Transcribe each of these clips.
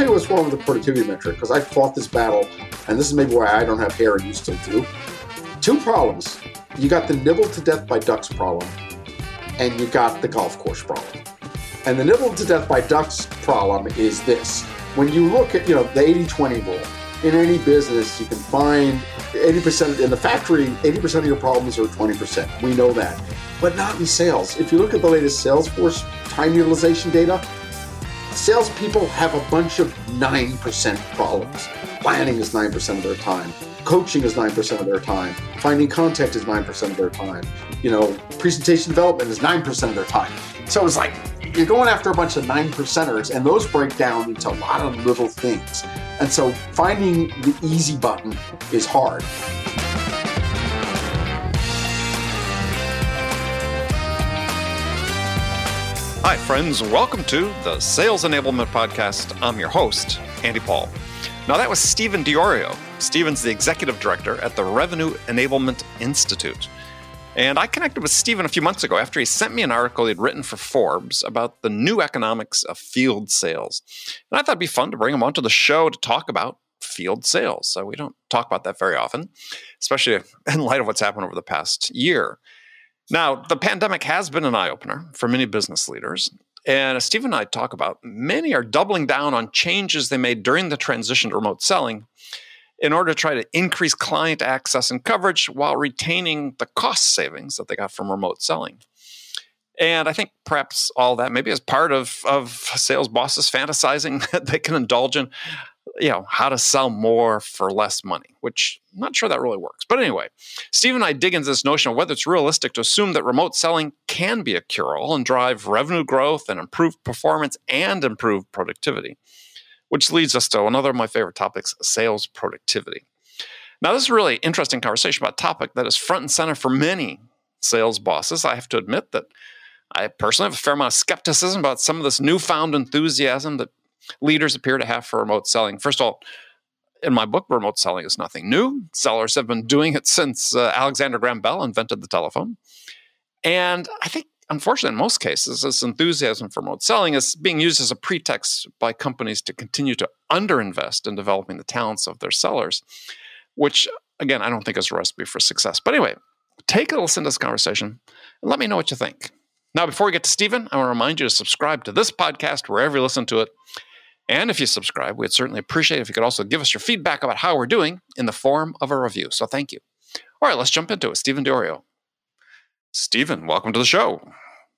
tell you what's wrong with the productivity metric because I fought this battle, and this is maybe why I don't have hair and you still do. Two problems. You got the nibble to death by ducks problem, and you got the golf course problem. And the nibble to death by ducks problem is this. When you look at, you know, the 80-20 rule, in any business, you can find 80% in the factory, 80% of your problems are 20%. We know that. But not in sales. If you look at the latest Salesforce time utilization data, salespeople have a bunch of 9% problems. Planning is 9% of their time. Coaching is 9% of their time. Finding contact is 9% of their time. You know, presentation development is 9% of their time. So it's like you're going after a bunch of nine percenters, and those break down into a lot of little things. And so finding the easy button is hard. Hi, friends. Welcome to the Sales Enablement Podcast. I'm your host, Andy Paul. Now, that was Stephen Diorio. Stephen's the executive director at the Revenue Enablement Institute. And I connected with Stephen a few months ago after he sent me an article he'd written for Forbes about the new economics of field sales. And I thought it'd be fun to bring him onto the show to talk about field sales. So we don't talk about that very often, especially in light of what's happened over the past year. Now, the pandemic has been an eye opener for many business leaders. And as Steve and I talk about, many are doubling down on changes they made during the transition to remote selling in order to try to increase client access and coverage while retaining the cost savings that they got from remote selling. And I think perhaps all that maybe is part of, of sales bosses fantasizing that they can indulge in you know, how to sell more for less money, which I'm not sure that really works. But anyway, Steve and I dig into this notion of whether it's realistic to assume that remote selling can be a cure all and drive revenue growth and improve performance and improve productivity, which leads us to another of my favorite topics sales productivity. Now, this is a really interesting conversation about a topic that is front and center for many sales bosses. I have to admit that I personally have a fair amount of skepticism about some of this newfound enthusiasm that leaders appear to have for remote selling. First of all, in my book, remote selling is nothing new. Sellers have been doing it since uh, Alexander Graham Bell invented the telephone. And I think, unfortunately, in most cases, this enthusiasm for remote selling is being used as a pretext by companies to continue to underinvest in developing the talents of their sellers, which, again, I don't think is a recipe for success. But anyway, take a listen to this conversation and let me know what you think. Now, before we get to Stephen, I want to remind you to subscribe to this podcast wherever you listen to it. And if you subscribe, we'd certainly appreciate it if you could also give us your feedback about how we're doing in the form of a review. So thank you. All right, let's jump into it. Stephen Diorio. Stephen, welcome to the show.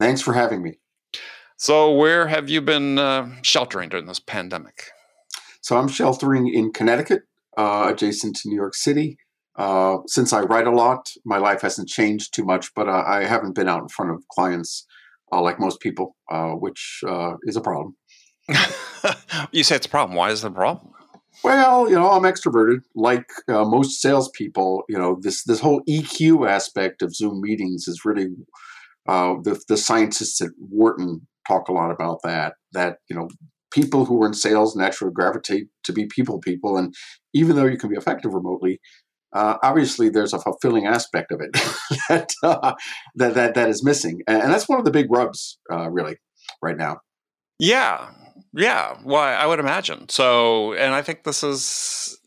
Thanks for having me. So, where have you been uh, sheltering during this pandemic? So, I'm sheltering in Connecticut, uh, adjacent to New York City. Uh, since I write a lot, my life hasn't changed too much, but uh, I haven't been out in front of clients uh, like most people, uh, which is a problem. you say it's a problem. Why is it a problem? Well, you know, I'm extroverted, like uh, most salespeople. You know, this this whole EQ aspect of Zoom meetings is really uh, the the scientists at Wharton talk a lot about that. That you know, people who are in sales naturally gravitate to be people people, and even though you can be effective remotely, uh, obviously there's a fulfilling aspect of it that, uh, that that that is missing, and that's one of the big rubs, uh, really, right now. Yeah, yeah, well, I would imagine. So, and I think this is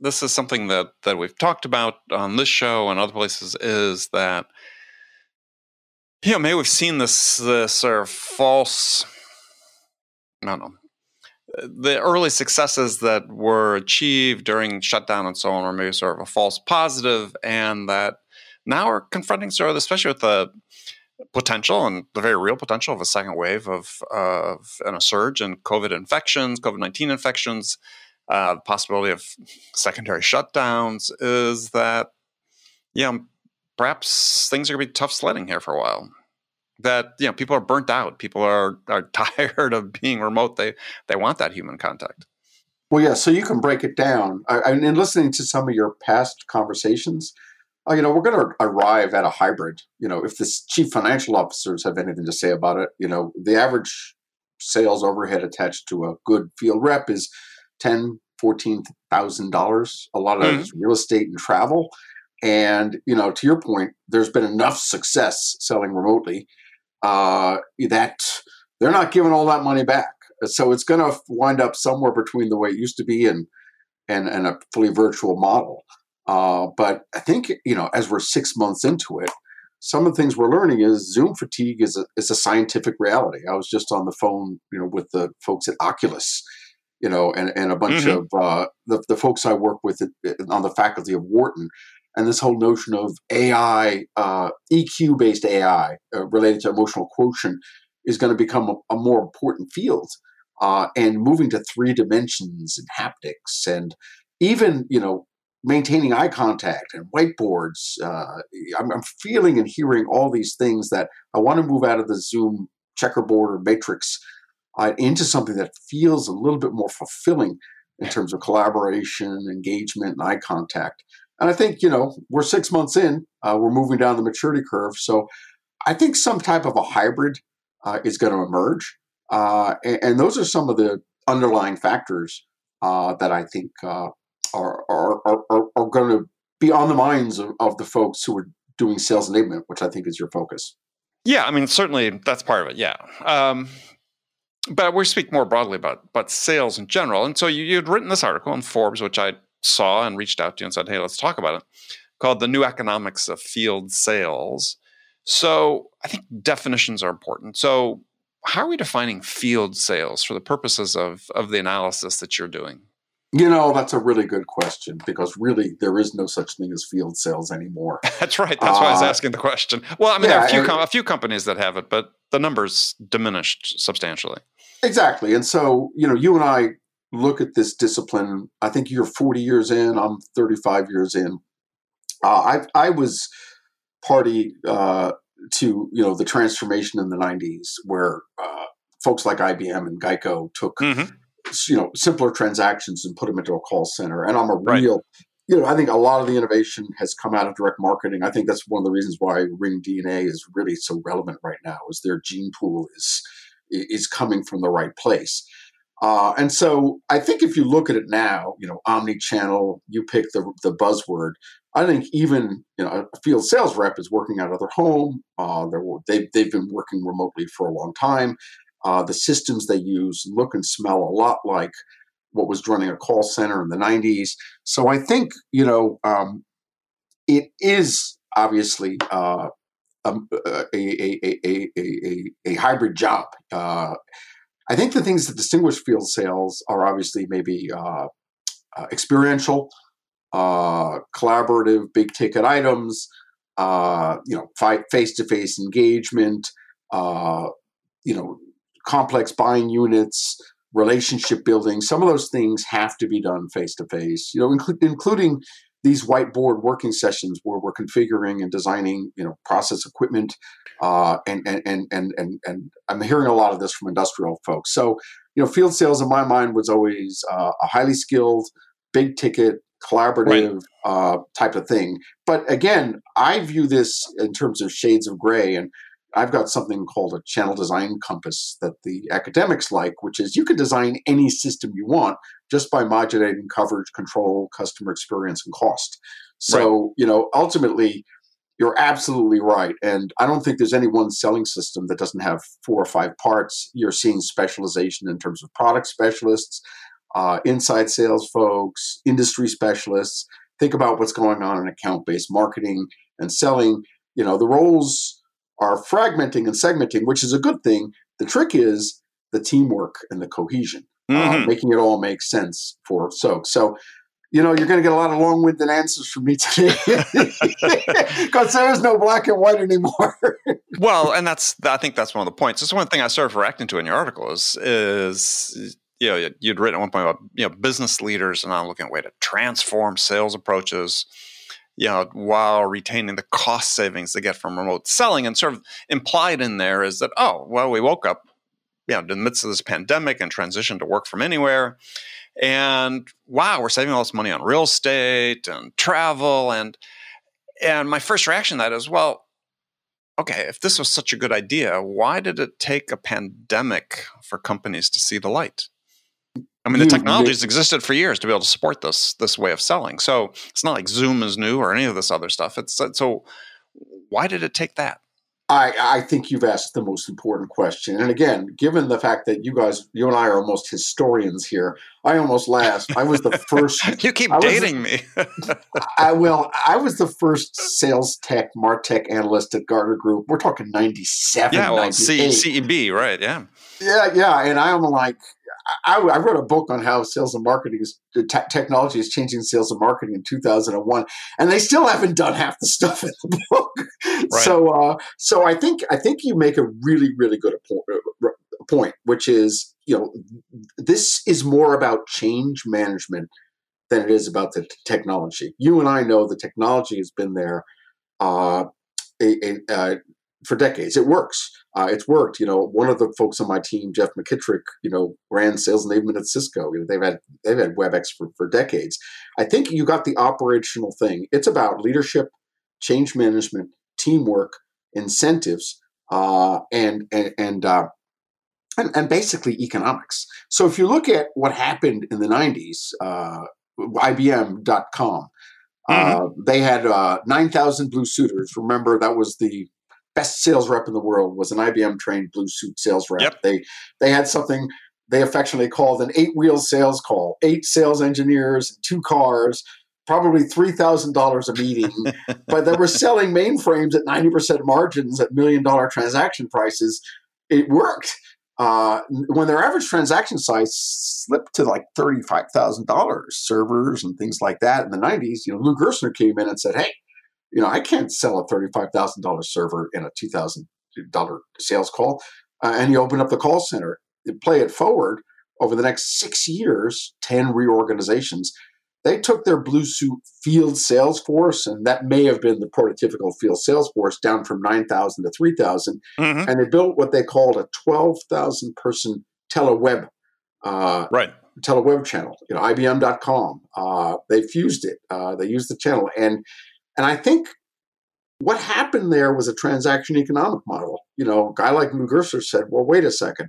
this is something that that we've talked about on this show and other places is that you know maybe we've seen this this sort of false I don't know the early successes that were achieved during shutdown and so on were maybe sort of a false positive and that now we're confronting sort of especially with the potential and the very real potential of a second wave of, of and a surge in COVID infections, COVID 19 infections, uh, the possibility of secondary shutdowns is that, yeah, perhaps things are going to be tough sledding here for a while. That you know, people are burnt out. People are are tired of being remote. They they want that human contact. Well, yeah. So you can break it down. I, I in listening to some of your past conversations, you know, we're going to arrive at a hybrid. You know, if the chief financial officers have anything to say about it, you know, the average sales overhead attached to a good field rep is ten, fourteen thousand dollars. A lot of mm-hmm. that is real estate and travel. And you know, to your point, there's been enough success selling remotely uh, that they're not giving all that money back. So it's going to wind up somewhere between the way it used to be and and and a fully virtual model. Uh, but I think you know, as we're six months into it, some of the things we're learning is Zoom fatigue is a is a scientific reality. I was just on the phone, you know, with the folks at Oculus, you know, and, and a bunch mm-hmm. of uh, the the folks I work with on the faculty of Wharton, and this whole notion of AI, uh, EQ based AI uh, related to emotional quotient is going to become a, a, more important field. Uh, and moving to three dimensions and haptics and even, you know, maintaining eye contact and whiteboards. Uh, I'm, I'm, feeling and hearing all these things that I want to move out of the Zoom checkerboard or matrix uh, into something that feels a little bit more fulfilling in terms of collaboration, engagement, and eye contact. And I think, you know, we're six months in, uh, we're moving down the maturity curve. So I think some type of a hybrid uh, is going to emerge. Uh, and, and, those are some of the underlying factors uh, that I think are, are, are, are going to be on the minds of, of the folks who are doing sales enablement, which I think is your focus. Yeah, I mean, certainly that's part of it. Yeah. Um, but we speak more broadly about, about sales in general. And so you, had written this article in Forbes, which I saw and reached out to you and said, hey, let's talk about it, called The New Economics of Field Sales. So I think definitions are important. So, how are we defining field sales for the purposes of, of the analysis that you're doing? You know, that's a really good question because really there is no such thing as field sales anymore. that's right. That's uh, why I was uh, asking the question. Well, I mean, yeah, there are a few, com- a few companies that have it, but the numbers diminished substantially. Exactly. And so, you know, you and I look at this discipline. I think you're 40 years in. I'm 35 years in. Uh, I I was party uh, to you know the transformation in the 90s, where uh, folks like IBM and Geico took mm-hmm. You know simpler transactions and put them into a call center. And I'm a right. real you know, I think a lot of the innovation has come out of direct marketing. I think that's one of the reasons why Ring DNA is really so relevant right now. Is their gene pool is is coming from the right place. Uh, and so I think if you look at it now, you know, omni-channel, you pick the the buzzword. I think even you know a field sales rep is working out of their home. Uh, they've they've been working remotely for a long time. Uh, the systems they use look and smell a lot like what was running a call center in the 90s. So I think you know um, it is obviously uh, um, a, a, a, a, a, hybrid job. Uh, I think the things that distinguish field sales are obviously maybe uh, uh, experiential, uh, collaborative, big ticket items, uh, you know, face to face engagement, you know, complex buying units, relationship building. Some of those things have to be done face to face. You know, inclu- including these whiteboard working sessions where we're configuring and designing, you know, process equipment, uh, and, and and and and I'm hearing a lot of this from industrial folks. So, you know, field sales in my mind was always uh, a highly skilled, big ticket, collaborative right. uh, type of thing. But again, I view this in terms of shades of gray, and I've got something called a channel design compass that the academics like, which is you can design any system you want just by modulating coverage, control, customer experience, and cost. So, right. you know, ultimately, you're absolutely right. And I don't think there's any one selling system that doesn't have four or five parts. You're seeing specialization in terms of product specialists, uh, inside sales folks, industry specialists. Think about what's going on in account based marketing and selling. You know, the roles are fragmenting and segmenting, which is a good thing. The trick is the teamwork and the cohesion, uh, mm-hmm. uh, making it all make sense for folks. So, you know, you're going to get a lot of long-winded answers from me today because there is no black and white anymore. well, and that's I think that's one of the points. It's one thing I started reacting to in your article is is you know you'd written at one point about you know business leaders and I'm looking at a way to transform sales approaches you know, while retaining the cost savings they get from remote selling. And sort of implied in there is that, oh, well, we woke up, you know, in the midst of this pandemic and transitioned to work from anywhere. And wow, we're saving all this money on real estate and travel. And and my first reaction to that is, well, okay, if this was such a good idea, why did it take a pandemic for companies to see the light? I mean, the technology has existed for years to be able to support this this way of selling. So it's not like Zoom is new or any of this other stuff. It's uh, so why did it take that? I, I think you've asked the most important question. And again, given the fact that you guys, you and I are almost historians here, I almost laughed. I was the first. you keep dating me. I will. I was the first sales tech, Martech analyst at Gartner Group. We're talking 97. Yeah, well, C, CEB, right. Yeah. Yeah, yeah. And I'm like, I, I, wrote a book on how sales and marketing is te- technology is changing sales and marketing in 2001, and they still haven't done half the stuff in the book. Right. So, uh, so I think I think you make a really really good uh, point, which is you know this is more about change management than it is about the t- technology. You and I know the technology has been there. Uh, a, a, uh, for decades. It works. Uh, it's worked. You know, one of the folks on my team, Jeff McKittrick, you know, ran sales enablement at Cisco. You know, they've had they've had WebEx for, for decades. I think you got the operational thing. It's about leadership, change management, teamwork, incentives, uh, and and and, uh, and, and basically economics. So if you look at what happened in the '90s, uh, IBM.com. Mm-hmm. Uh, they had uh, 9,000 blue suiters. Remember, that was the best sales rep in the world was an IBM trained blue suit sales rep. Yep. They they had something they affectionately called an eight wheel sales call, eight sales engineers, two cars, probably three thousand dollars a meeting, but they were selling mainframes at ninety percent margins at million dollar transaction prices. It worked. Uh, when their average transaction size slipped to like thirty-five thousand dollars, servers and things like that in the '90s, you know, Lou Gerstner came in and said, "Hey, you know, I can't sell a $35,000 server in a $2,000 sales call. Uh, and you open up the call center, you play it forward over the next six years, 10 reorganizations. They took their Blue Suit field sales force, and that may have been the prototypical field sales force, down from 9,000 to 3,000. Mm-hmm. And they built what they called a 12,000 person teleweb uh, right. teleweb channel, you know, IBM.com. Uh, they fused it. Uh, they used the channel. And and I think what happened there was a transaction economic model. You know, a guy like Lou Gerstner said, well, wait a second.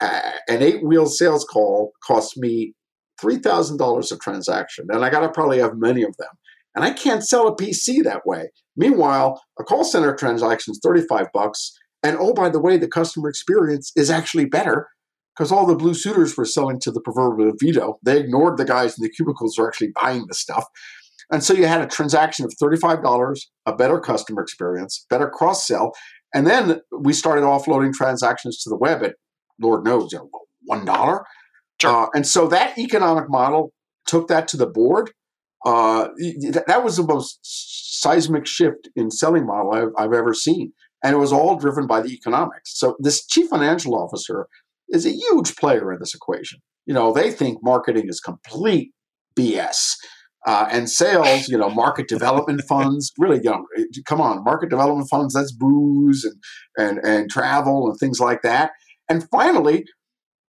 Uh, an eight wheel sales call costs me $3,000 a transaction, and I got to probably have many of them. And I can't sell a PC that way. Meanwhile, a call center transaction is 35 bucks. And oh, by the way, the customer experience is actually better because all the blue suiters were selling to the proverbial veto. They ignored the guys in the cubicles who are actually buying the stuff. And so you had a transaction of $35, a better customer experience, better cross sell. And then we started offloading transactions to the web at, Lord knows, you know, $1. Sure. Uh, and so that economic model took that to the board. Uh, that was the most seismic shift in selling model I've, I've ever seen. And it was all driven by the economics. So this chief financial officer is a huge player in this equation. You know, they think marketing is complete BS. Uh, and sales, you know, market development funds, really, come on, market development funds, that's booze and, and, and travel and things like that. And finally,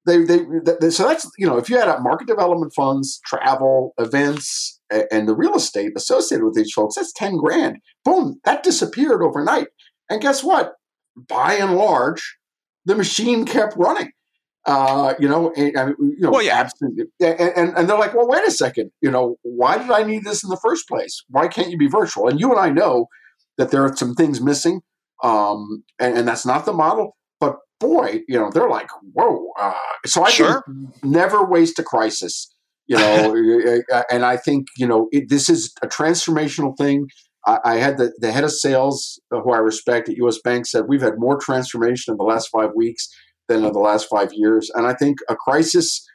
they, they, they, so that's, you know, if you had a market development funds, travel, events, and the real estate associated with these folks, that's 10 grand. Boom, that disappeared overnight. And guess what? By and large, the machine kept running. Uh, you know, and, you know, well, yeah. Absent, and, and, and they're like, well, wait a second, you know, why did I need this in the first place? Why can't you be virtual? And you and I know that there are some things missing, um, and, and that's not the model. But boy, you know, they're like, whoa. Uh, so I sure. think never waste a crisis, you know, and I think you know it, this is a transformational thing. I, I had the, the head of sales, uh, who I respect at U.S. Bank, said we've had more transformation in the last five weeks than in the last five years. And I think a crisis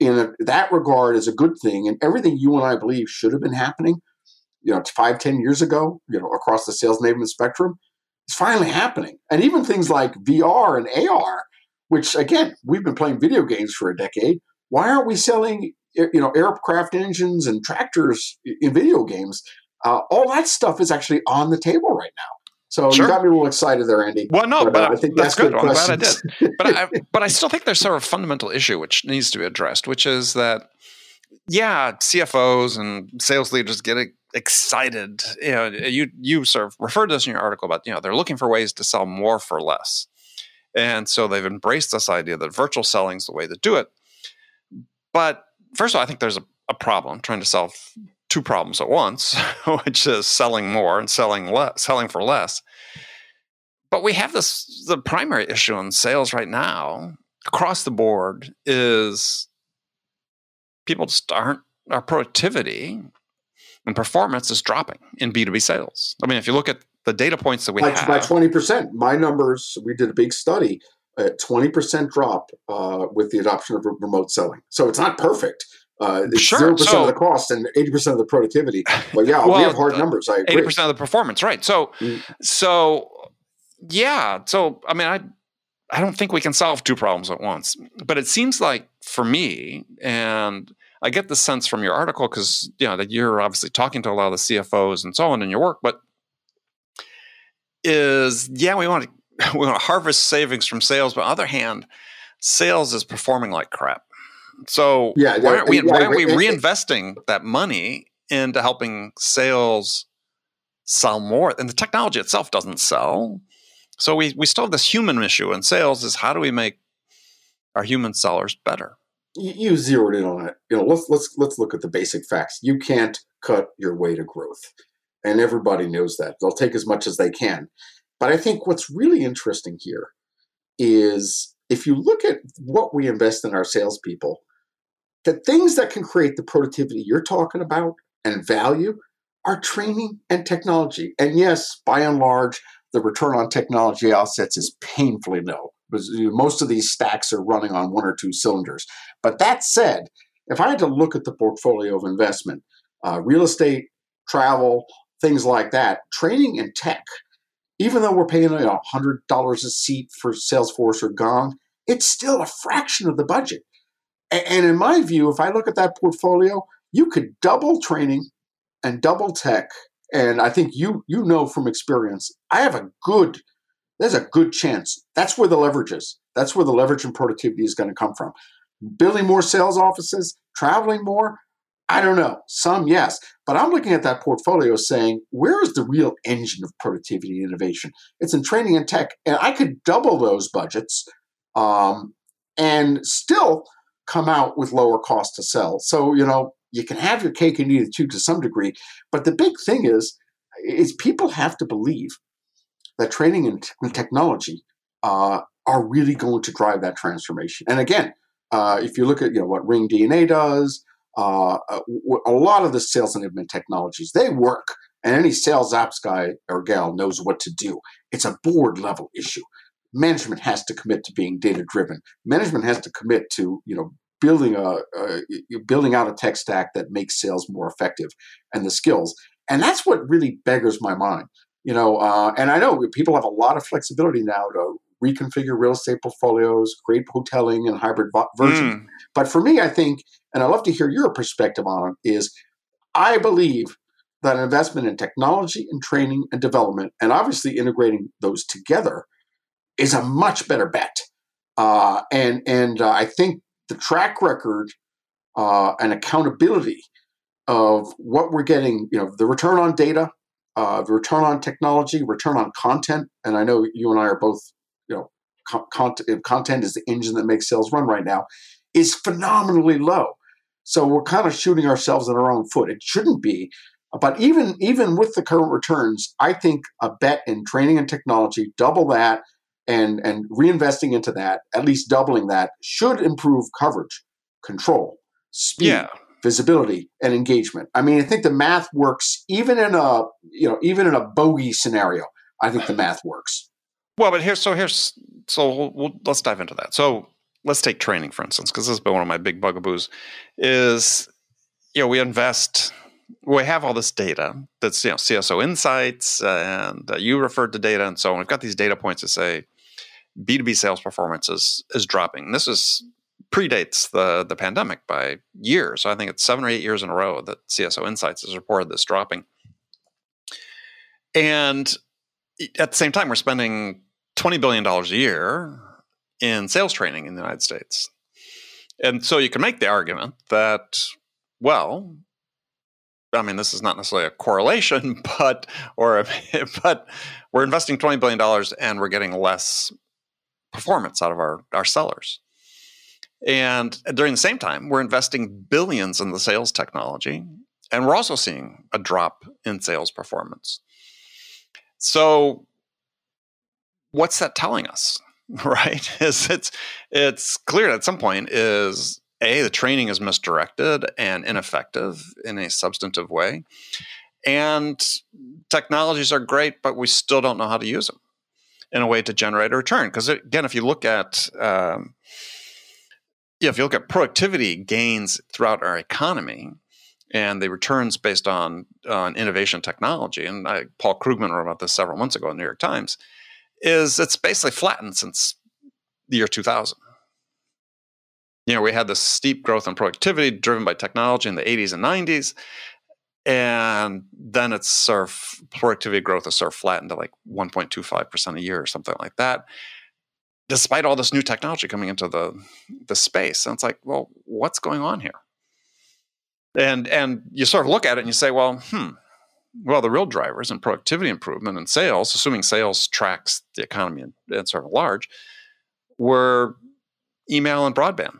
in a, that regard is a good thing. And everything you and I believe should have been happening, you know, five, ten years ago, you know, across the sales enablement spectrum, is finally happening. And even things like VR and AR, which again, we've been playing video games for a decade. Why aren't we selling, you know, aircraft engines and tractors in video games? Uh, all that stuff is actually on the table right now. So sure. you got me real excited there, Andy. Well, no, but, but uh, I think that's, that's good. good I'm glad I did. But I, but I still think there's sort of a fundamental issue which needs to be addressed, which is that yeah, CFOs and sales leaders get excited. You know, you you sort of referred to this in your article about you know they're looking for ways to sell more for less, and so they've embraced this idea that virtual selling is the way to do it. But first of all, I think there's a, a problem trying to solve two problems at once, which is selling more and selling less, selling for less. But we have this the primary issue in sales right now across the board is people just aren't our productivity and performance is dropping in B2B sales. I mean, if you look at the data points that we by, have by 20%, my numbers, we did a big study, a 20% drop uh, with the adoption of remote selling. So it's not perfect. Uh, it's Sure. 0% So- of the cost and 80% of the productivity. But yeah, we have hard numbers. I agree. eighty percent of the performance, right? So, Mm. so yeah. So I mean, I I don't think we can solve two problems at once, but it seems like for me, and I get the sense from your article because you know that you're obviously talking to a lot of the CFOs and so on in your work, but is yeah, we want to we want to harvest savings from sales, but on the other hand, sales is performing like crap. So Yeah, why aren't we yeah, why aren't we reinvesting that money into helping sales sell more? And the technology itself doesn't sell. So we we still have this human issue in sales is how do we make our human sellers better? you, you zeroed in on it. You know, let's let's let's look at the basic facts. You can't cut your way to growth, and everybody knows that. They'll take as much as they can. But I think what's really interesting here is if you look at what we invest in our salespeople, the things that can create the productivity you're talking about and value are training and technology. And yes, by and large, the return on technology assets is painfully low. Most of these stacks are running on one or two cylinders. But that said, if I had to look at the portfolio of investment, uh, real estate, travel, things like that, training and tech, even though we're paying you know, $100 a seat for Salesforce or Gong, it's still a fraction of the budget. And in my view, if I look at that portfolio, you could double training and double tech. And I think you you know from experience, I have a good there's a good chance that's where the leverage is. That's where the leverage and productivity is going to come from. Building more sales offices, traveling more, I don't know. Some, yes. But I'm looking at that portfolio saying, where is the real engine of productivity and innovation? It's in training and tech. And I could double those budgets um, and still come out with lower cost to sell. So, you know, you can have your cake and eat it too to some degree. But the big thing is, is people have to believe that training and, t- and technology uh, are really going to drive that transformation. And again, uh, if you look at you know what Ring DNA does, uh, a, a lot of the sales and enablement technologies they work, and any sales apps guy or gal knows what to do. It's a board level issue. Management has to commit to being data driven. Management has to commit to you know building a, a building out a tech stack that makes sales more effective and the skills. And that's what really beggars my mind. You know, uh, and I know people have a lot of flexibility now to reconfigure real estate portfolios, create hoteling and hybrid versions. Mm. But for me, I think, and I'd love to hear your perspective on it, is I believe that an investment in technology and training and development, and obviously integrating those together, is a much better bet. Uh, and and uh, I think the track record uh, and accountability of what we're getting, you know, the return on data, uh, the return on technology, return on content, and I know you and I are both, you know, co- content, content is the engine that makes sales run right now, is phenomenally low. So we're kind of shooting ourselves in our own foot. It shouldn't be, but even even with the current returns, I think a bet in training and technology, double that, and and reinvesting into that, at least doubling that, should improve coverage, control, speed, Yeah. visibility, and engagement. I mean, I think the math works even in a you know even in a bogey scenario. I think the math works. Well, but here's so here's so we'll, we'll, let's dive into that. So let's take training for instance, because this has been one of my big bugaboos. Is you know we invest, we have all this data that's you know CSO insights, and uh, you referred to data and so on. We've got these data points to say B two B sales performance is is dropping. This is predates the the pandemic by years. So I think it's seven or eight years in a row that CSO Insights has reported this dropping. And at the same time, we're spending $20 billion a year in sales training in the United States. And so you can make the argument that, well, I mean, this is not necessarily a correlation, but or but we're investing twenty billion dollars and we're getting less performance out of our our sellers. And during the same time, we're investing billions in the sales technology, and we're also seeing a drop in sales performance. So what's that telling us? Right? Is it's it's clear at some point is a the training is misdirected and ineffective in a substantive way, and technologies are great, but we still don't know how to use them in a way to generate a return. Because again, if you look at um, yeah, if you look at productivity gains throughout our economy, and the returns based on on innovation technology. And I, Paul Krugman wrote about this several months ago in the New York Times. Is it's basically flattened since the year 2000. You know, we had this steep growth in productivity driven by technology in the 80s and 90s, and then it's sort of productivity growth has sort of flattened to like 1.25 percent a year or something like that. Despite all this new technology coming into the the space, and it's like, well, what's going on here? And and you sort of look at it and you say, well, hmm, well, the real drivers in productivity improvement and sales, assuming sales tracks the economy and, and sort of large, were email and broadband.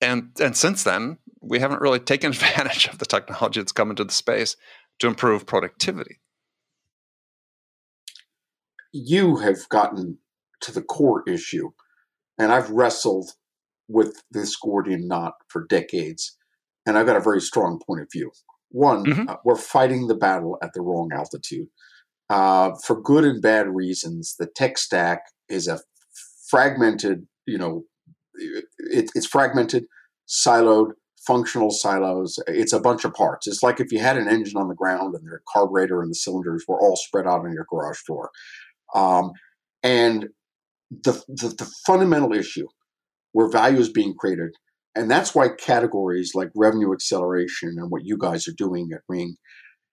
And and since then, we haven't really taken advantage of the technology that's come into the space to improve productivity. You have gotten to the core issue, and I've wrestled with this Gordian knot for decades and I've got a very strong point of view. One, mm-hmm. uh, we're fighting the battle at the wrong altitude. Uh, for good and bad reasons, the tech stack is a fragmented, you know, it, it's fragmented, siloed, functional silos. It's a bunch of parts. It's like if you had an engine on the ground and the carburetor and the cylinders were all spread out on your garage floor. Um, and the, the, the fundamental issue where value is being created and that's why categories like revenue acceleration and what you guys are doing at Ring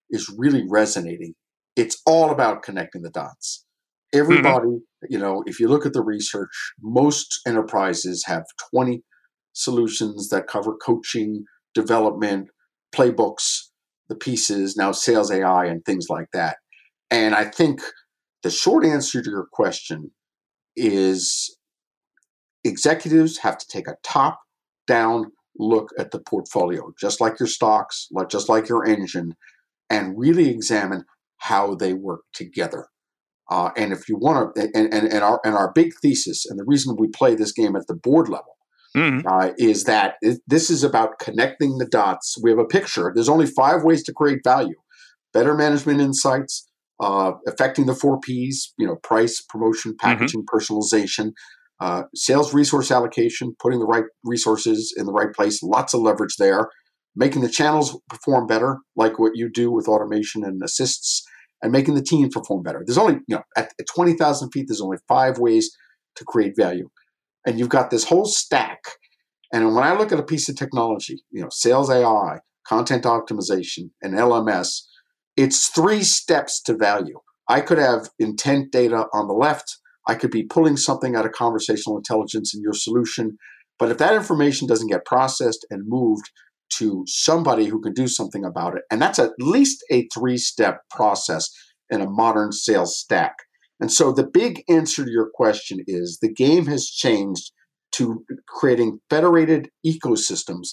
is really resonating. It's all about connecting the dots. Mm-hmm. Everybody, mm-hmm. you know, if you look at the research, most enterprises have 20 solutions that cover coaching, development, playbooks, the pieces, now sales AI and things like that. And I think the short answer to your question is executives have to take a top down look at the portfolio, just like your stocks, just like your engine, and really examine how they work together. Uh, and if you want to, and, and, and, our and our big thesis, and the reason we play this game at the board level, mm-hmm. uh, is that it, this is about connecting the dots. We have a picture. There's only five ways to create value: better management insights, uh, affecting the four P's. You know, price, promotion, mm-hmm. packaging, mm-hmm. personalization, uh, sales resource allocation, putting the right resources in the right place, lots of leverage there. Making the channels perform better, like what you do with automation and assists, and making the team perform better. There's only, you know, at, at 20,000 feet, there's only five ways to create value. And you've got this whole stack. And when I look at a piece of technology, you know, sales AI, content optimization, and LMS, it's three steps to value. I could have intent data on the left I could be pulling something out of conversational intelligence in your solution. But if that information doesn't get processed and moved to somebody who can do something about it, and that's at least a three step process in a modern sales stack. And so the big answer to your question is the game has changed to creating federated ecosystems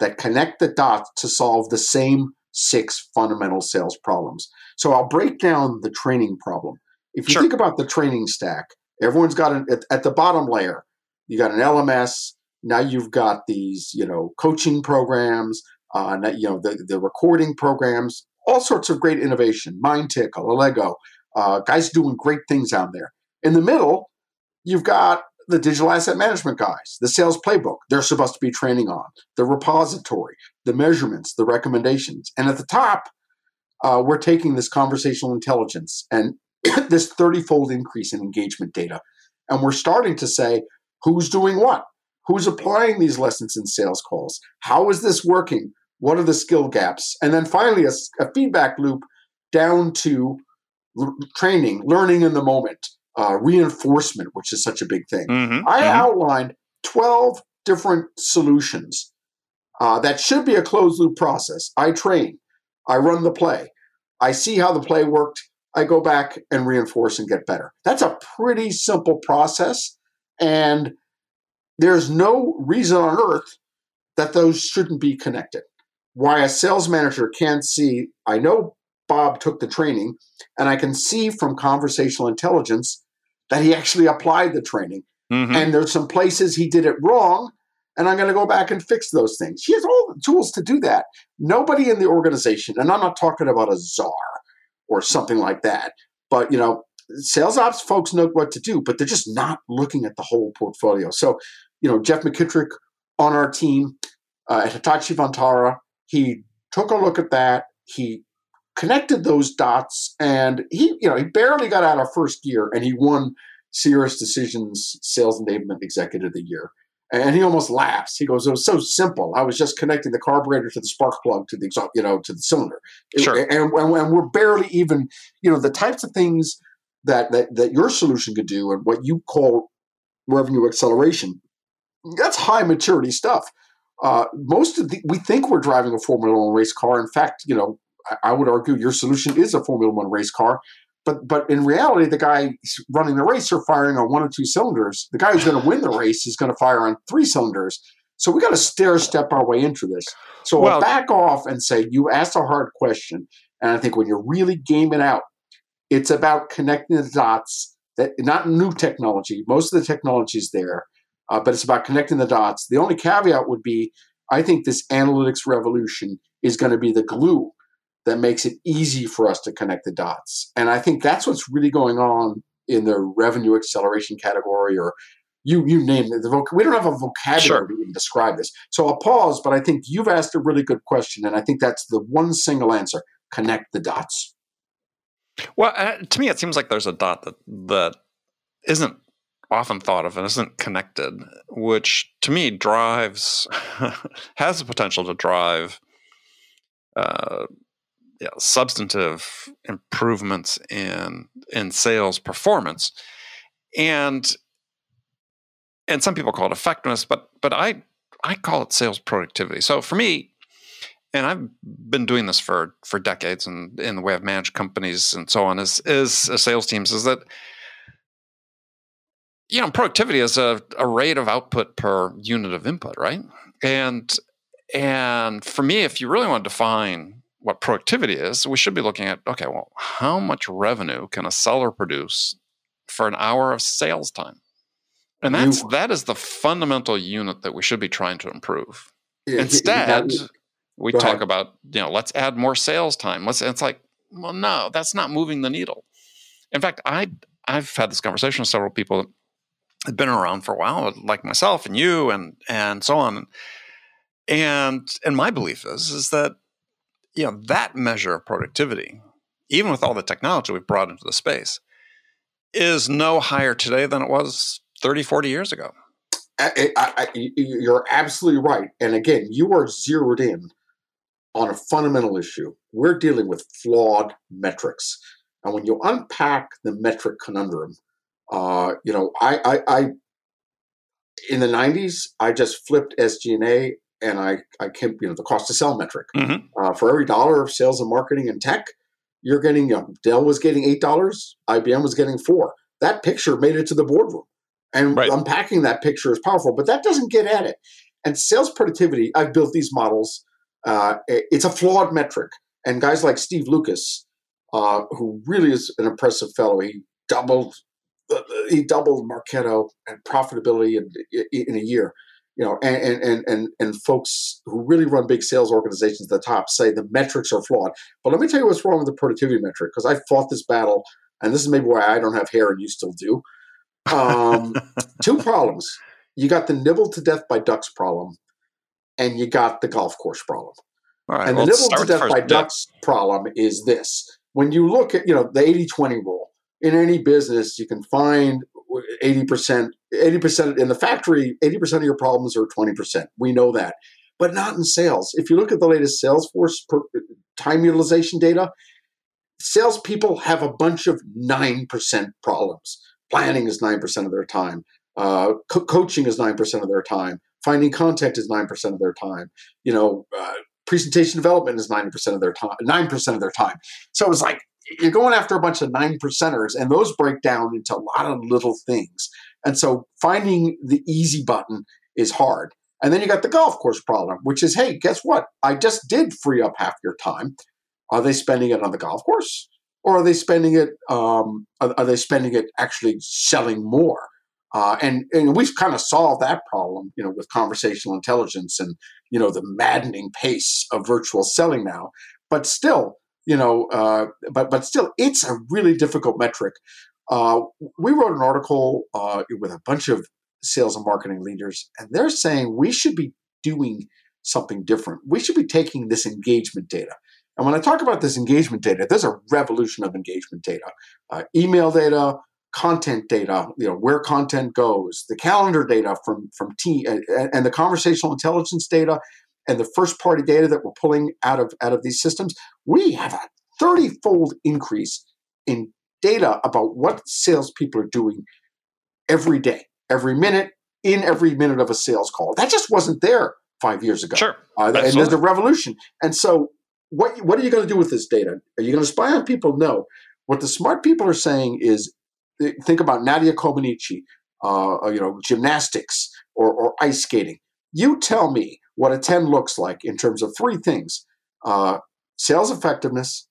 that connect the dots to solve the same six fundamental sales problems. So I'll break down the training problem. If you sure. think about the training stack, everyone's got an at, at the bottom layer. You got an LMS. Now you've got these, you know, coaching programs. Uh, you know, the the recording programs. All sorts of great innovation. MindTickle, Allego, uh, guys doing great things out there. In the middle, you've got the digital asset management guys, the sales playbook they're supposed to be training on, the repository, the measurements, the recommendations. And at the top, uh, we're taking this conversational intelligence and this 30 fold increase in engagement data. And we're starting to say, who's doing what? Who's applying these lessons in sales calls? How is this working? What are the skill gaps? And then finally, a, a feedback loop down to l- training, learning in the moment, uh, reinforcement, which is such a big thing. Mm-hmm. I mm-hmm. outlined 12 different solutions uh, that should be a closed loop process. I train, I run the play, I see how the play worked, I go back and reinforce and get better. That's a pretty simple process. And there's no reason on earth that those shouldn't be connected. Why a sales manager can't see, I know Bob took the training, and I can see from conversational intelligence that he actually applied the training. Mm-hmm. And there's some places he did it wrong, and I'm going to go back and fix those things. He has all the tools to do that. Nobody in the organization, and I'm not talking about a czar or something like that, but you know, sales ops folks know what to do, but they're just not looking at the whole portfolio. So, you know, Jeff McKittrick on our team uh, at Hitachi Vantara, he took a look at that. He connected those dots, and he, you know, he barely got out of first year, and he won SiriusDecisions Sales Enablement Executive of the Year. And he almost laughs. He goes, "It was so simple. I was just connecting the carburetor to the spark plug to the exhaust, you know to the cylinder, sure. and, and, and we're barely even you know the types of things that that that your solution could do, and what you call revenue acceleration. That's high maturity stuff. Uh, most of the we think we're driving a Formula One race car. In fact, you know, I, would argue your solution is a Formula One race car but but in reality, the guy running the race are firing on one or two cylinders. The guy who's going to win the race is going to fire on three cylinders. So we got to stair step our way into this. So well, I'll back off and say you asked a hard question, and I think when you're really gaming out, it's about connecting the dots. That not new technology. Most of the technology is there, uh, but it's about connecting the dots. The only caveat would be, I think this analytics revolution is going to be the glue that makes it easy for us to connect the dots. And I think that's what's really going on in the revenue acceleration category or you you name it. The voc- we don't have a vocabulary sure. to even describe this. So I'll pause, but I think you've asked a really good question, and I think that's the one single answer: connect the dots. Well, uh, to me, it seems like there's a dot that that isn't often thought of and isn't connected, which to me drives has the potential to drive uh, know, substantive improvements in in sales performance, and and some people call it effectiveness, but but I I call it sales productivity. So for me, and I've been doing this for for decades, and in the way I've managed companies and so on, is is a sales teams is that you know productivity is a, a rate of output per unit of input, right? And and for me, if you really want to define what productivity is, we should be looking at okay, well, how much revenue can a seller produce for an hour of sales time? And that's you, that is the fundamental unit that we should be trying to improve. Yeah, Instead, we talk ahead. about you know let's add more sales time. Let's it's like well no, that's not moving the needle. In fact, I I've had this conversation with several people that have been around for a while, like myself and you and and so on. And and my belief is is that you know that measure of productivity even with all the technology we've brought into the space is no higher today than it was 30 40 years ago. I, I, I, you're absolutely right. And again you are zeroed in on a fundamental issue. We're dealing with flawed metrics. And when you unpack the metric conundrum uh, you know I, I, I in the 90s i just flipped sg&a and I, I came, you know, the cost to sell metric. Mm-hmm. Uh, for every dollar of sales and marketing and tech, you're getting, you know, Dell was getting $8, IBM was getting four. That picture made it to the boardroom. And right. unpacking that picture is powerful, but that doesn't get at it. And sales productivity, I've built these models. Uh, it's a flawed metric. And guys like Steve Lucas, uh, who really is an impressive fellow, he doubled he doubled Marketo and profitability in, in a year you know, and, and, and, and folks who really run big sales organizations at the top say the metrics are flawed. But let me tell you what's wrong with the productivity metric, because I fought this battle, and this is maybe why I don't have hair and you still do. Um, two problems. You got the nibble to death by ducks problem, and you got the golf course problem. and the nibble to death by ducks problem is this. When you look at, you know, the 80-20 rule, in any business, you can find 80%, 80% in the factory, 80% of your problems are 20%. We know that. But not in sales. If you look at the latest Salesforce time utilization data, salespeople have a bunch of 9% problems. Planning is 9% of their time. Uh, co- coaching is 9% of their time. Finding content is 9% of their time. You know, uh, presentation development is 90% of their time, 9% of their time. So it's like you're going after a bunch of nine percenters, and those break down into a lot of little things. And so finding the easy button is hard. And then you got the golf course problem, which is, hey, guess what? I just did free up half your time. Are they spending it on the golf course, or are they spending it? Um, are, are, they spending it actually selling more? Uh, and and we've kind of solved that problem, you know, with conversational intelligence and you know the maddening pace of virtual selling now. But still, you know, uh, but but still, it's a really difficult metric. Uh, we wrote an article uh, with a bunch of sales and marketing leaders, and they're saying we should be doing something different. We should be taking this engagement data. And when I talk about this engagement data, there's a revolution of engagement data, uh, email data, content data, you know where content goes, the calendar data from from T and, and the conversational intelligence data, and the first party data that we're pulling out of out of these systems. We have a 30 fold increase in data about what salespeople are doing every day, every minute, in every minute of a sales call. That just wasn't there five years ago. Sure. Uh, and there's a revolution. And so, what what are you going to do with this data? Are you going to spy on people? No. What the smart people are saying is, think about Nadia Comaneci, uh, you know, gymnastics or, or ice skating. You tell me what a 10 looks like in terms of three things uh, sales effectiveness,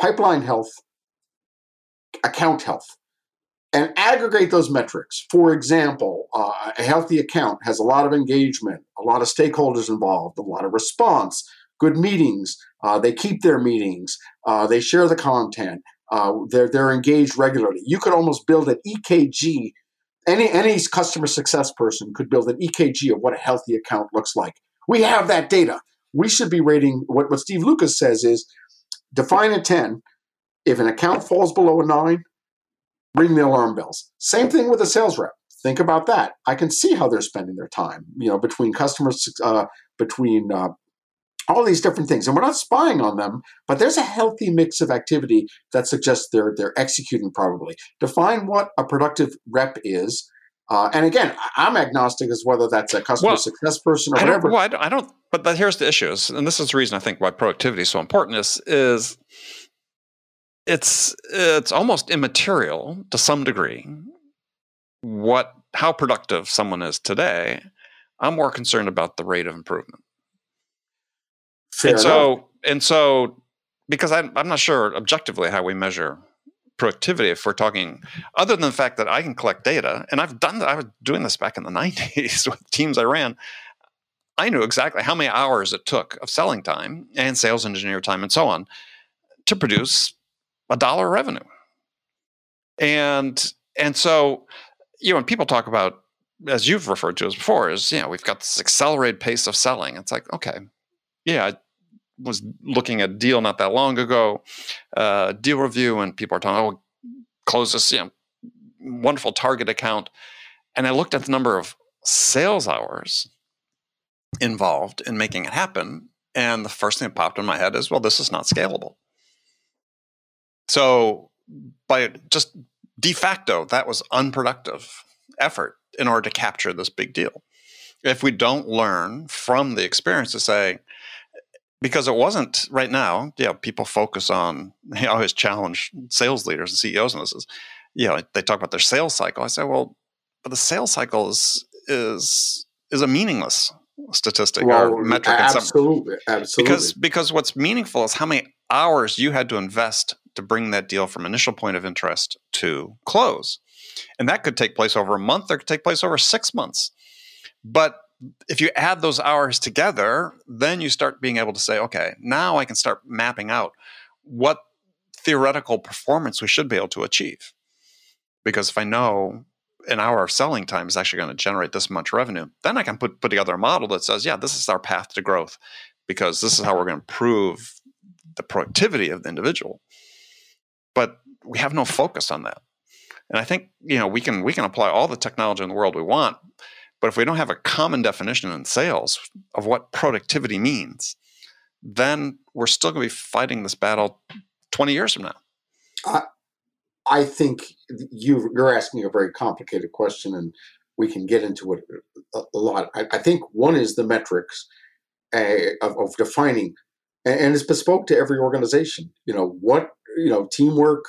pipeline health, account health and aggregate those metrics. For example, uh, a healthy account has a lot of engagement, a lot of stakeholders involved, a lot of response, good meetings. Uh, they keep their meetings, uh, they share the content, uh, they're, they're engaged regularly. You could almost build an EKG. Any, any customer success person could build an EKG of what a healthy account looks like. We have that data. We should be rating what, what Steve Lucas says is define a 10. If an account falls below a 9, ring the alarm bells. Same thing with a sales rep. Think about that. I can see how they're spending their time, you know, between customers, uh, between uh, all these different things. And we're not spying on them, but there's a healthy mix of activity that suggests they're they're executing probably. Define what a productive rep is. Uh, and again, I'm agnostic as whether that's a customer well, success person or I whatever. Well, I don't, I don't, but, here's the issues, and this is the reason I think why productivity is so important is is it's it's almost immaterial to some degree what how productive someone is today. I'm more concerned about the rate of improvement. Fair and enough. so and so because I'm I'm not sure objectively how we measure productivity if we're talking other than the fact that I can collect data and I've done that I was doing this back in the 90s with teams I ran I knew exactly how many hours it took of selling time and sales engineer time and so on to produce a dollar revenue. And and so, you know, when people talk about, as you've referred to as before, is you know, we've got this accelerated pace of selling. It's like, okay, yeah, was looking at deal not that long ago, uh, deal review, and people are talking, oh, close this, you know, wonderful target account. And I looked at the number of sales hours involved in making it happen. And the first thing that popped in my head is, well, this is not scalable. So, by just de facto, that was unproductive effort in order to capture this big deal. If we don't learn from the experience to say, because it wasn't right now, yeah, people focus on, I always challenge sales leaders and CEOs and this is, you know, they talk about their sales cycle. I say, well, but the sales cycle is, is, is a meaningless statistic well, or metric. Absolutely, absolutely. Because because what's meaningful is how many hours you had to invest to bring that deal from initial point of interest to close. And that could take place over a month or could take place over six months. But if you add those hours together, then you start being able to say, okay, now I can start mapping out what theoretical performance we should be able to achieve. Because if I know an hour of selling time is actually going to generate this much revenue, then I can put, put together a model that says, yeah, this is our path to growth because this is how we're going to improve the productivity of the individual but we have no focus on that. And I think you know we can we can apply all the technology in the world we want, but if we don't have a common definition in sales of what productivity means, then we're still going to be fighting this battle 20 years from now. I, I think you you're asking a very complicated question, and we can get into it a, a lot. I, I, think one is the metrics uh, of, of, defining, and, and it's bespoke to every organization. You know what you know teamwork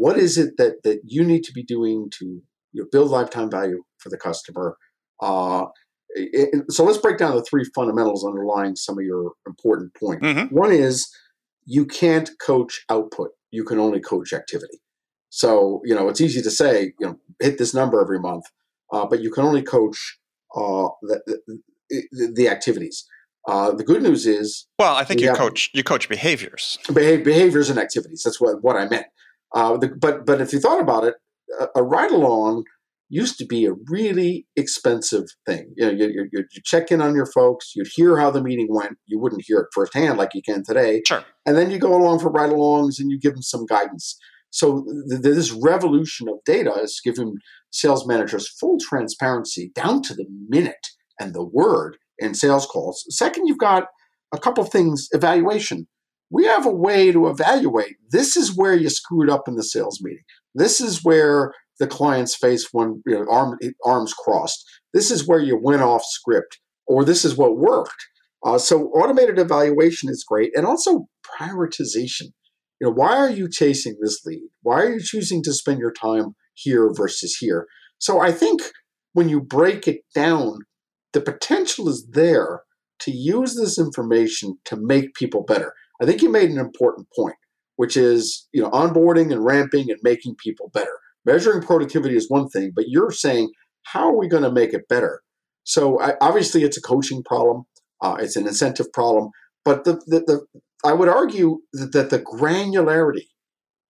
what is it that that you need to be doing to you know, build lifetime value for the customer uh, it, so let's break down the three fundamentals underlying some of your important points mm-hmm. one is you can't coach output. You can only coach activity. So, you know, it's easy to say, you know, hit this number every month, uh, but you can only coach uh, the, the, the, activities. Uh, the good news is, well, I think you coach you coach behaviors, behaviors and activities. That's what what I meant. Uh, the, but but if you thought about it, a, a ride along used to be a really expensive thing. You know, you, you, you, check in on your folks, you'd hear how the meeting went. You wouldn't hear it firsthand like you can today. Sure. And then you go along for ride alongs and you give them some guidance. So th- this revolution of data is giving sales managers full transparency down to the minute and the word in sales calls. Second, you've got a couple of things evaluation. We have a way to evaluate. This is where you screwed up in the sales meeting. This is where the client's face when you know, arm, arms crossed. This is where you went off script, or this is what worked. Uh, so automated evaluation is great, and also prioritization. You know, why are you chasing this lead? Why are you choosing to spend your time here versus here? So I think when you break it down, the potential is there to use this information to make people better. I think you made an important point, which is you know onboarding and ramping and making people better. Measuring productivity is one thing, but you're saying how are we going to make it better? So I, obviously, it's a coaching problem. Uh, it's an incentive problem. But the, the, the I would argue that, that the granularity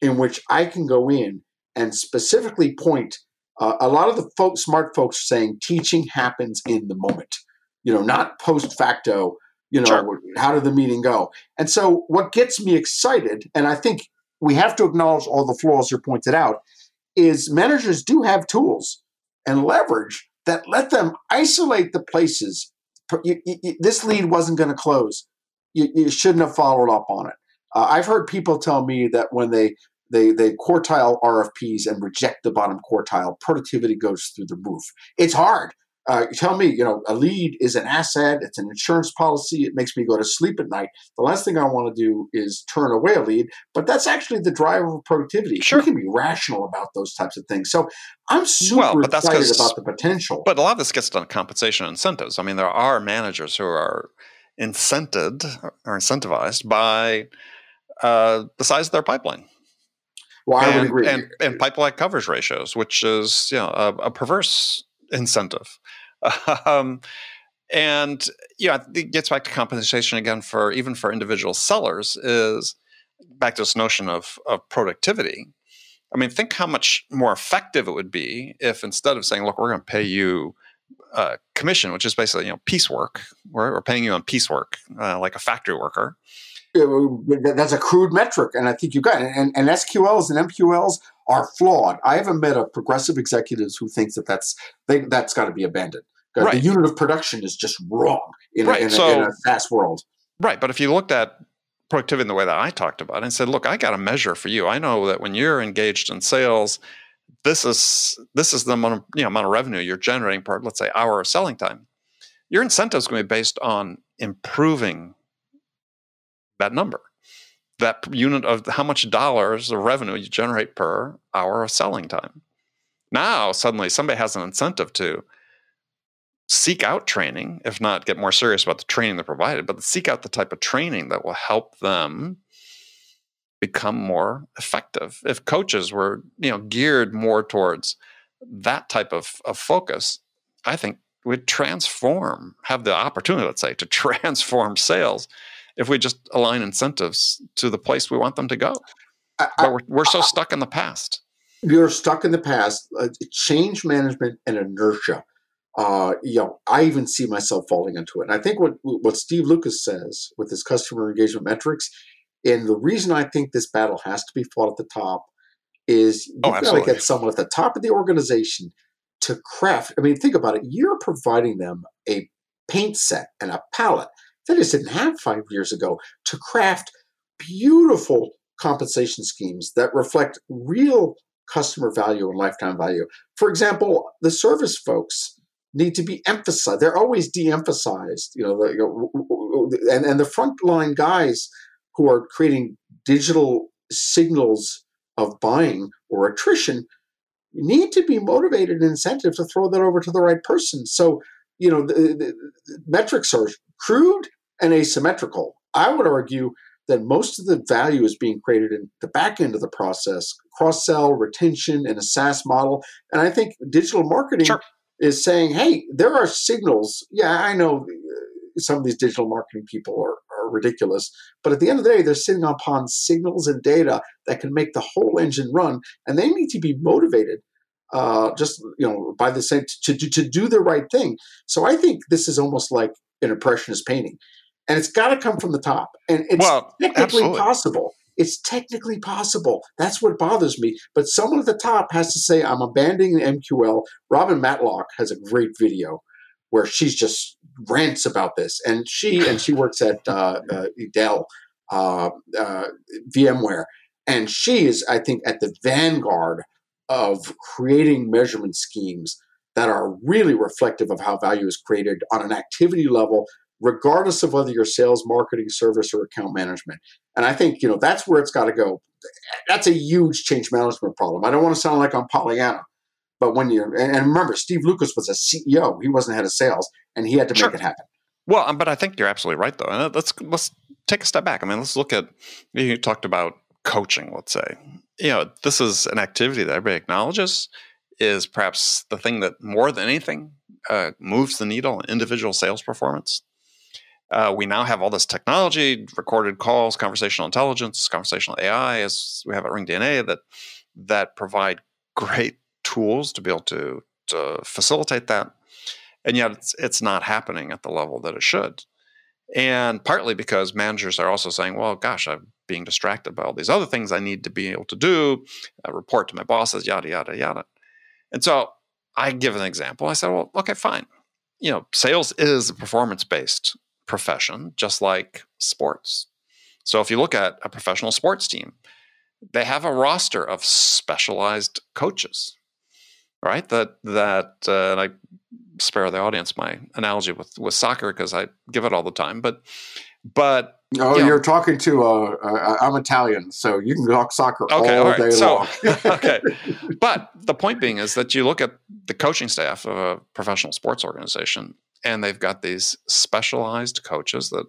in which I can go in and specifically point uh, a lot of the folks, smart folks are saying teaching happens in the moment, you know, not post facto, you know, sure. how did the meeting go? And so what gets me excited, and I think we have to acknowledge all the flaws you pointed out, is managers do have tools and leverage that let them isolate the places. You, you, this lead wasn't going to close you, you shouldn't have followed up on it. Uh, I've heard people tell me that when they they they quartile RFPs and reject the bottom quartile, productivity goes through the roof. It's hard. Uh, tell me, you know, a lead is an asset. It's an insurance policy. It makes me go to sleep at night. The last thing I want to do is turn away a lead, but that's actually the driver of productivity. Sure. We can be rational about those types of things. So I'm super well, excited about the potential. But a lot of this gets done compensation incentives. I mean, there are managers who are incented or incentivized by uh, the size of their pipeline. Well, and, I would agree. And, and pipeline coverage ratios, which is you know a, a perverse incentive. um, and yeah, it gets back to compensation again for even for individual sellers is back to this notion of of productivity. I mean, think how much more effective it would be if instead of saying, "Look, we're going to pay you uh, commission, which is basically you know piecework. We're, we're paying you on piecework, uh, like a factory worker. That's a crude metric, and I think you got it. And, and SQLs and MQLs are flawed. I haven't met a progressive executives who thinks that that's they, that's got to be abandoned. Right. The unit of production is just wrong in, right. a, in, so, a, in a fast world. Right, but if you looked at productivity in the way that I talked about it and said, look, I got a measure for you. I know that when you're engaged in sales this is this is the amount of, you know, amount of revenue you're generating per let's say hour of selling time. Your incentive is going to be based on improving that number, that unit of how much dollars of revenue you generate per hour of selling time. Now suddenly somebody has an incentive to seek out training, if not get more serious about the training they're provided, but seek out the type of training that will help them become more effective. If coaches were, you know, geared more towards that type of, of focus, I think we'd transform, have the opportunity, let's say, to transform sales if we just align incentives to the place we want them to go. I, but we're, we're so stuck in the past. You're stuck in the past. Uh, change management and inertia. Uh, you know, I even see myself falling into it. And I think what what Steve Lucas says with his customer engagement metrics and the reason I think this battle has to be fought at the top is you've oh, got to get someone at the top of the organization to craft. I mean, think about it. You're providing them a paint set and a palette they just didn't have five years ago to craft beautiful compensation schemes that reflect real customer value and lifetime value. For example, the service folks need to be emphasized. They're always de-emphasized, you know, the, you know and, and the frontline guys who are creating digital signals of buying or attrition need to be motivated and incentive to throw that over to the right person. So, you know, the, the metrics are crude and asymmetrical. I would argue that most of the value is being created in the back end of the process cross sell, retention, and a SaaS model. And I think digital marketing sure. is saying, hey, there are signals. Yeah, I know uh, some of these digital marketing people are, are ridiculous, but at the end of the day, they're sitting upon signals and data that can make the whole engine run, and they need to be motivated uh, just you know by the same to, to, to do the right thing. So I think this is almost like an impressionist painting, and it's got to come from the top, and it's well, technically absolutely. possible. It's technically possible. That's what bothers me. But someone at the top has to say, "I'm abandoning the MQL." Robin Matlock has a great video where she's just rants about this, and she and she works at uh, uh, Dell, uh, uh VMware, and she is, I think, at the vanguard of creating measurement schemes that are really reflective of how value is created on an activity level regardless of whether you're sales marketing service or account management. And i think you know that's where it's got to go. That's a huge change management problem. I don't want to sound like i'm pollyanna but when you're and remember steve lucas was a ceo he wasn't head of sales and he had to sure. make it happen. Well um, but i think you're absolutely right though. Let's let's take a step back. I mean let's look at you talked about coaching let's say. You know, this is an activity that everybody acknowledges is perhaps the thing that more than anything uh, moves the needle in individual sales performance. Uh, we now have all this technology, recorded calls, conversational intelligence, conversational AI, as we have at Ring DNA, that that provide great tools to be able to to facilitate that. And yet, it's it's not happening at the level that it should. And partly because managers are also saying, "Well, gosh, I'm being distracted by all these other things I need to be able to do, uh, report to my bosses, yada, yada, yada. And so I give an example. I said, well, okay, fine. You know, sales is a performance based profession, just like sports. So if you look at a professional sports team, they have a roster of specialized coaches, right? That that uh, and I spare the audience my analogy with with soccer because I give it all the time, but but Oh, you are talking to uh, uh, I'm Italian, so you can talk soccer okay, all, all right. day so, long. okay, but the point being is that you look at the coaching staff of a professional sports organization, and they've got these specialized coaches that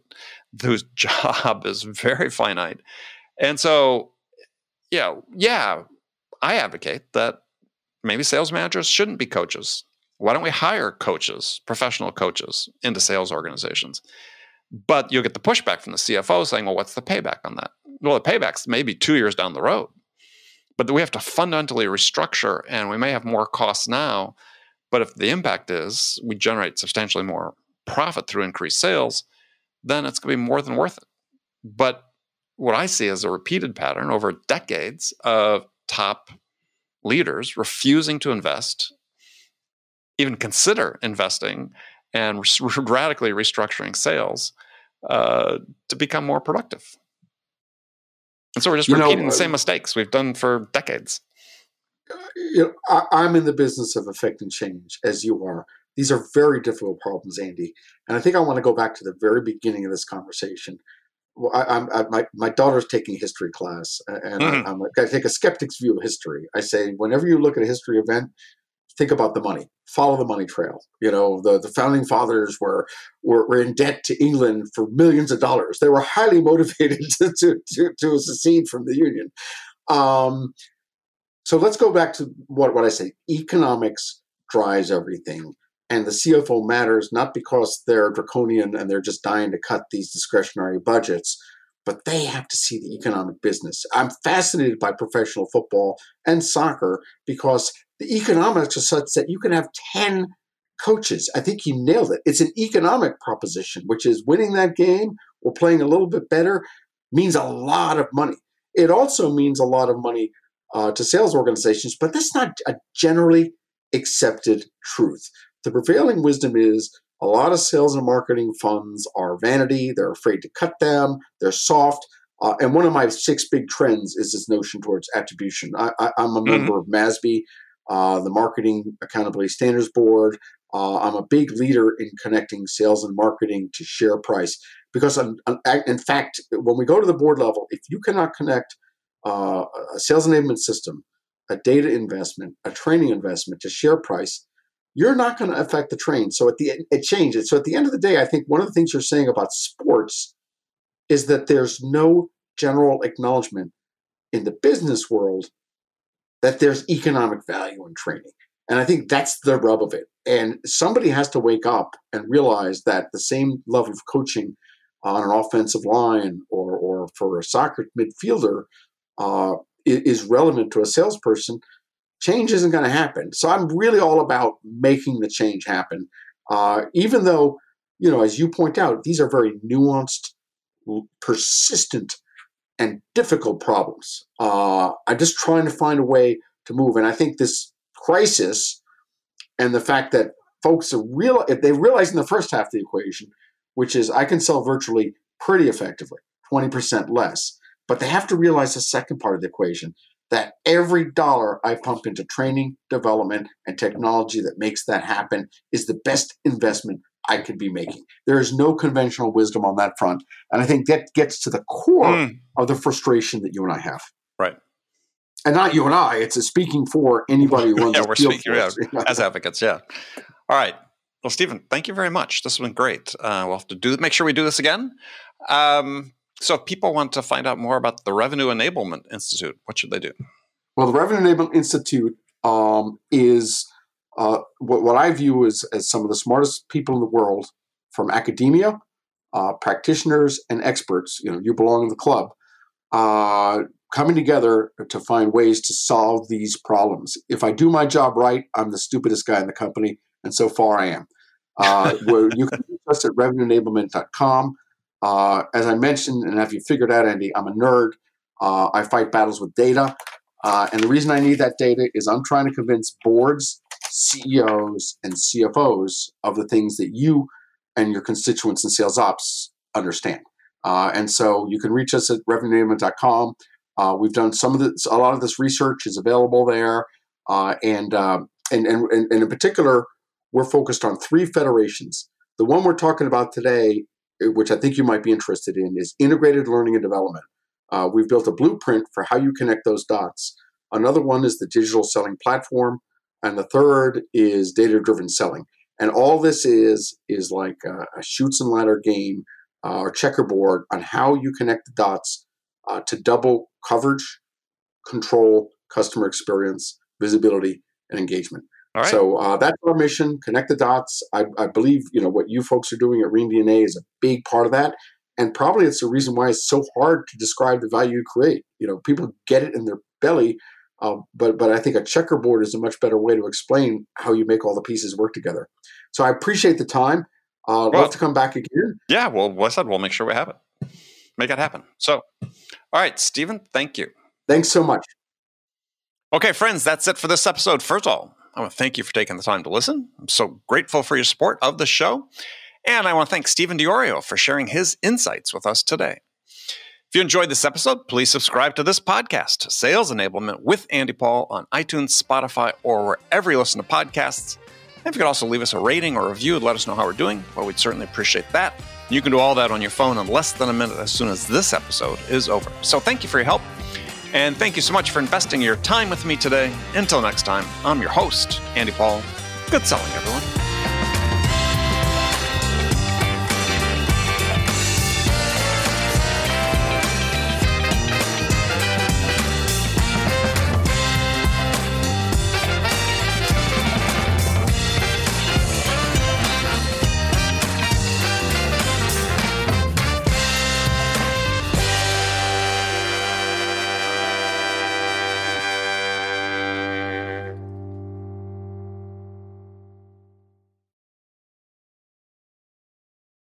whose job is very finite, and so yeah, yeah, I advocate that maybe sales managers shouldn't be coaches. Why don't we hire coaches, professional coaches, into sales organizations? But you'll get the pushback from the CFO saying, well, what's the payback on that? Well, the payback's maybe two years down the road. But we have to fundamentally restructure, and we may have more costs now. But if the impact is we generate substantially more profit through increased sales, then it's going to be more than worth it. But what I see is a repeated pattern over decades of top leaders refusing to invest, even consider investing and radically restructuring sales uh, to become more productive. And so we're just you repeating know, the same mistakes we've done for decades. You know, I, I'm in the business of affecting change, as you are. These are very difficult problems, Andy. And I think I want to go back to the very beginning of this conversation. Well, I, I, my, my daughter's taking history class, and mm-hmm. I, I'm, I take a skeptic's view of history. I say, whenever you look at a history event, think about the money follow the money trail you know the, the founding fathers were, were, were in debt to england for millions of dollars they were highly motivated to, to, to, to secede from the union um, so let's go back to what, what i say economics drives everything and the cfo matters not because they're draconian and they're just dying to cut these discretionary budgets but they have to see the economic business. I'm fascinated by professional football and soccer because the economics are such that you can have 10 coaches. I think you nailed it. It's an economic proposition, which is winning that game or playing a little bit better means a lot of money. It also means a lot of money uh, to sales organizations, but that's not a generally accepted truth. The prevailing wisdom is a lot of sales and marketing funds are vanity, they're afraid to cut them, they're soft. Uh, and one of my six big trends is this notion towards attribution. I, am a mm-hmm. member of MASB, uh, the Marketing Accountability Standards Board. Uh, I'm a big leader in connecting sales and marketing to share price because, I'm, I'm, in fact, when we go to the board level, if you cannot connect uh, a sales enablement system, a data investment, a training investment to share price, you're not going to affect the train. So at the it changes. So at the end of the day, I think one of the things you're saying about sports is that there's no general acknowledgement in the business world that there's economic value in training. And I think that's the rub of it. And somebody has to wake up and realize that the same level of coaching on an offensive line or, or for a soccer midfielder uh, is relevant to a salesperson. Change isn't going to happen. So I'm really all about making the change happen. Uh, even though, you know, as you point out, these are very nuanced, persistent, and difficult problems. Uh, I'm just trying to find a way to move. And I think this crisis and the fact that folks are real if they realize in the first half of the equation, which is I can sell virtually pretty effectively, 20% less. But they have to realize the second part of the equation that every dollar I pump into training, development, and technology that makes that happen is the best investment I could be making. There is no conventional wisdom on that front. And I think that gets to the core mm. of the frustration that you and I have. Right and not you and I. It's a speaking for anybody who runs. yeah, we're speaking yeah, as advocates. Yeah. All right. Well, Stephen, thank you very much. This has been great. Uh, we'll have to do make sure we do this again. Um, so, if people want to find out more about the Revenue Enablement Institute, what should they do? Well, the Revenue Enablement Institute um, is uh, what, what, I view as, as some of the smartest people in the world, from academia, uh, practitioners, and experts. You know, you belong in the club. Uh, coming together to find ways to solve these problems. If I do my job right, I'm the stupidest guy in the company, and so far I am. Uh, where you can reach us at revenueenablement.com. Uh, as I mentioned, and have you figured out, Andy, I'm a nerd. Uh, I fight battles with data. Uh, and the reason I need that data is I'm trying to convince boards, CEOs, and CFOs of the things that you and your constituents in sales ops understand. Uh, and so you can reach us at revenueenablement.com. Uh, we've done some of this, a lot of this research is available there. Uh, and, and, and, and in particular, we're focused on three federations. The one we're talking about today, which I think you might be interested in, is integrated learning and development. Uh, we've built a blueprint for how you connect those dots. Another one is the digital selling platform. And the third is data driven selling. And all this is is like a, a Chutes and ladder game uh, or checkerboard on how you connect the dots uh, to double coverage, control, customer experience, visibility, and engagement. So uh, that's our mission. Connect the dots. I, I, believe you know what you folks are doing at Ring DNA is a big part of that, and probably it's the reason why it's so hard to describe the value you create. You know, people get it in their belly, uh, but but I think a checkerboard is a much better way to explain how you make all the pieces work together. So I appreciate the time. Uh, well, love to come back again. Yeah, well, I said we'll make sure we have it, make it happen. So all right, Stephen, thank you. Thanks so much. Okay, friends, that's it for this episode. First of all, I want to thank you for taking the time to listen. I'm so grateful for your support of the show. And I want to thank Stephen Diorio for sharing his insights with us today. If you enjoyed this episode, please subscribe to this podcast, Sales Enablement with Andy Paul, on iTunes, Spotify, or wherever you listen to podcasts. And if you could also leave us a rating or review and let us know how we're doing, well, we'd certainly appreciate that. You can do all that on your phone in less than a minute as soon as this episode is over. So thank you for your help. And thank you so much for investing your time with me today. Until next time, I'm your host, Andy Paul. Good selling, everyone.